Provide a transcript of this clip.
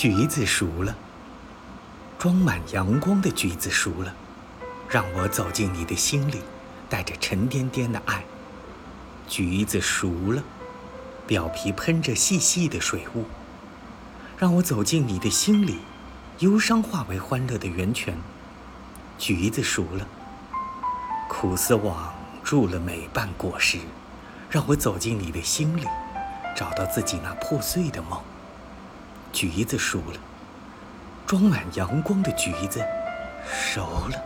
橘子熟了，装满阳光的橘子熟了，让我走进你的心里，带着沉甸甸的爱。橘子熟了，表皮喷着细细的水雾，让我走进你的心里，忧伤化为欢乐的源泉。橘子熟了，苦丝网住了每半果实，让我走进你的心里，找到自己那破碎的梦。橘子熟了，装满阳光的橘子熟了。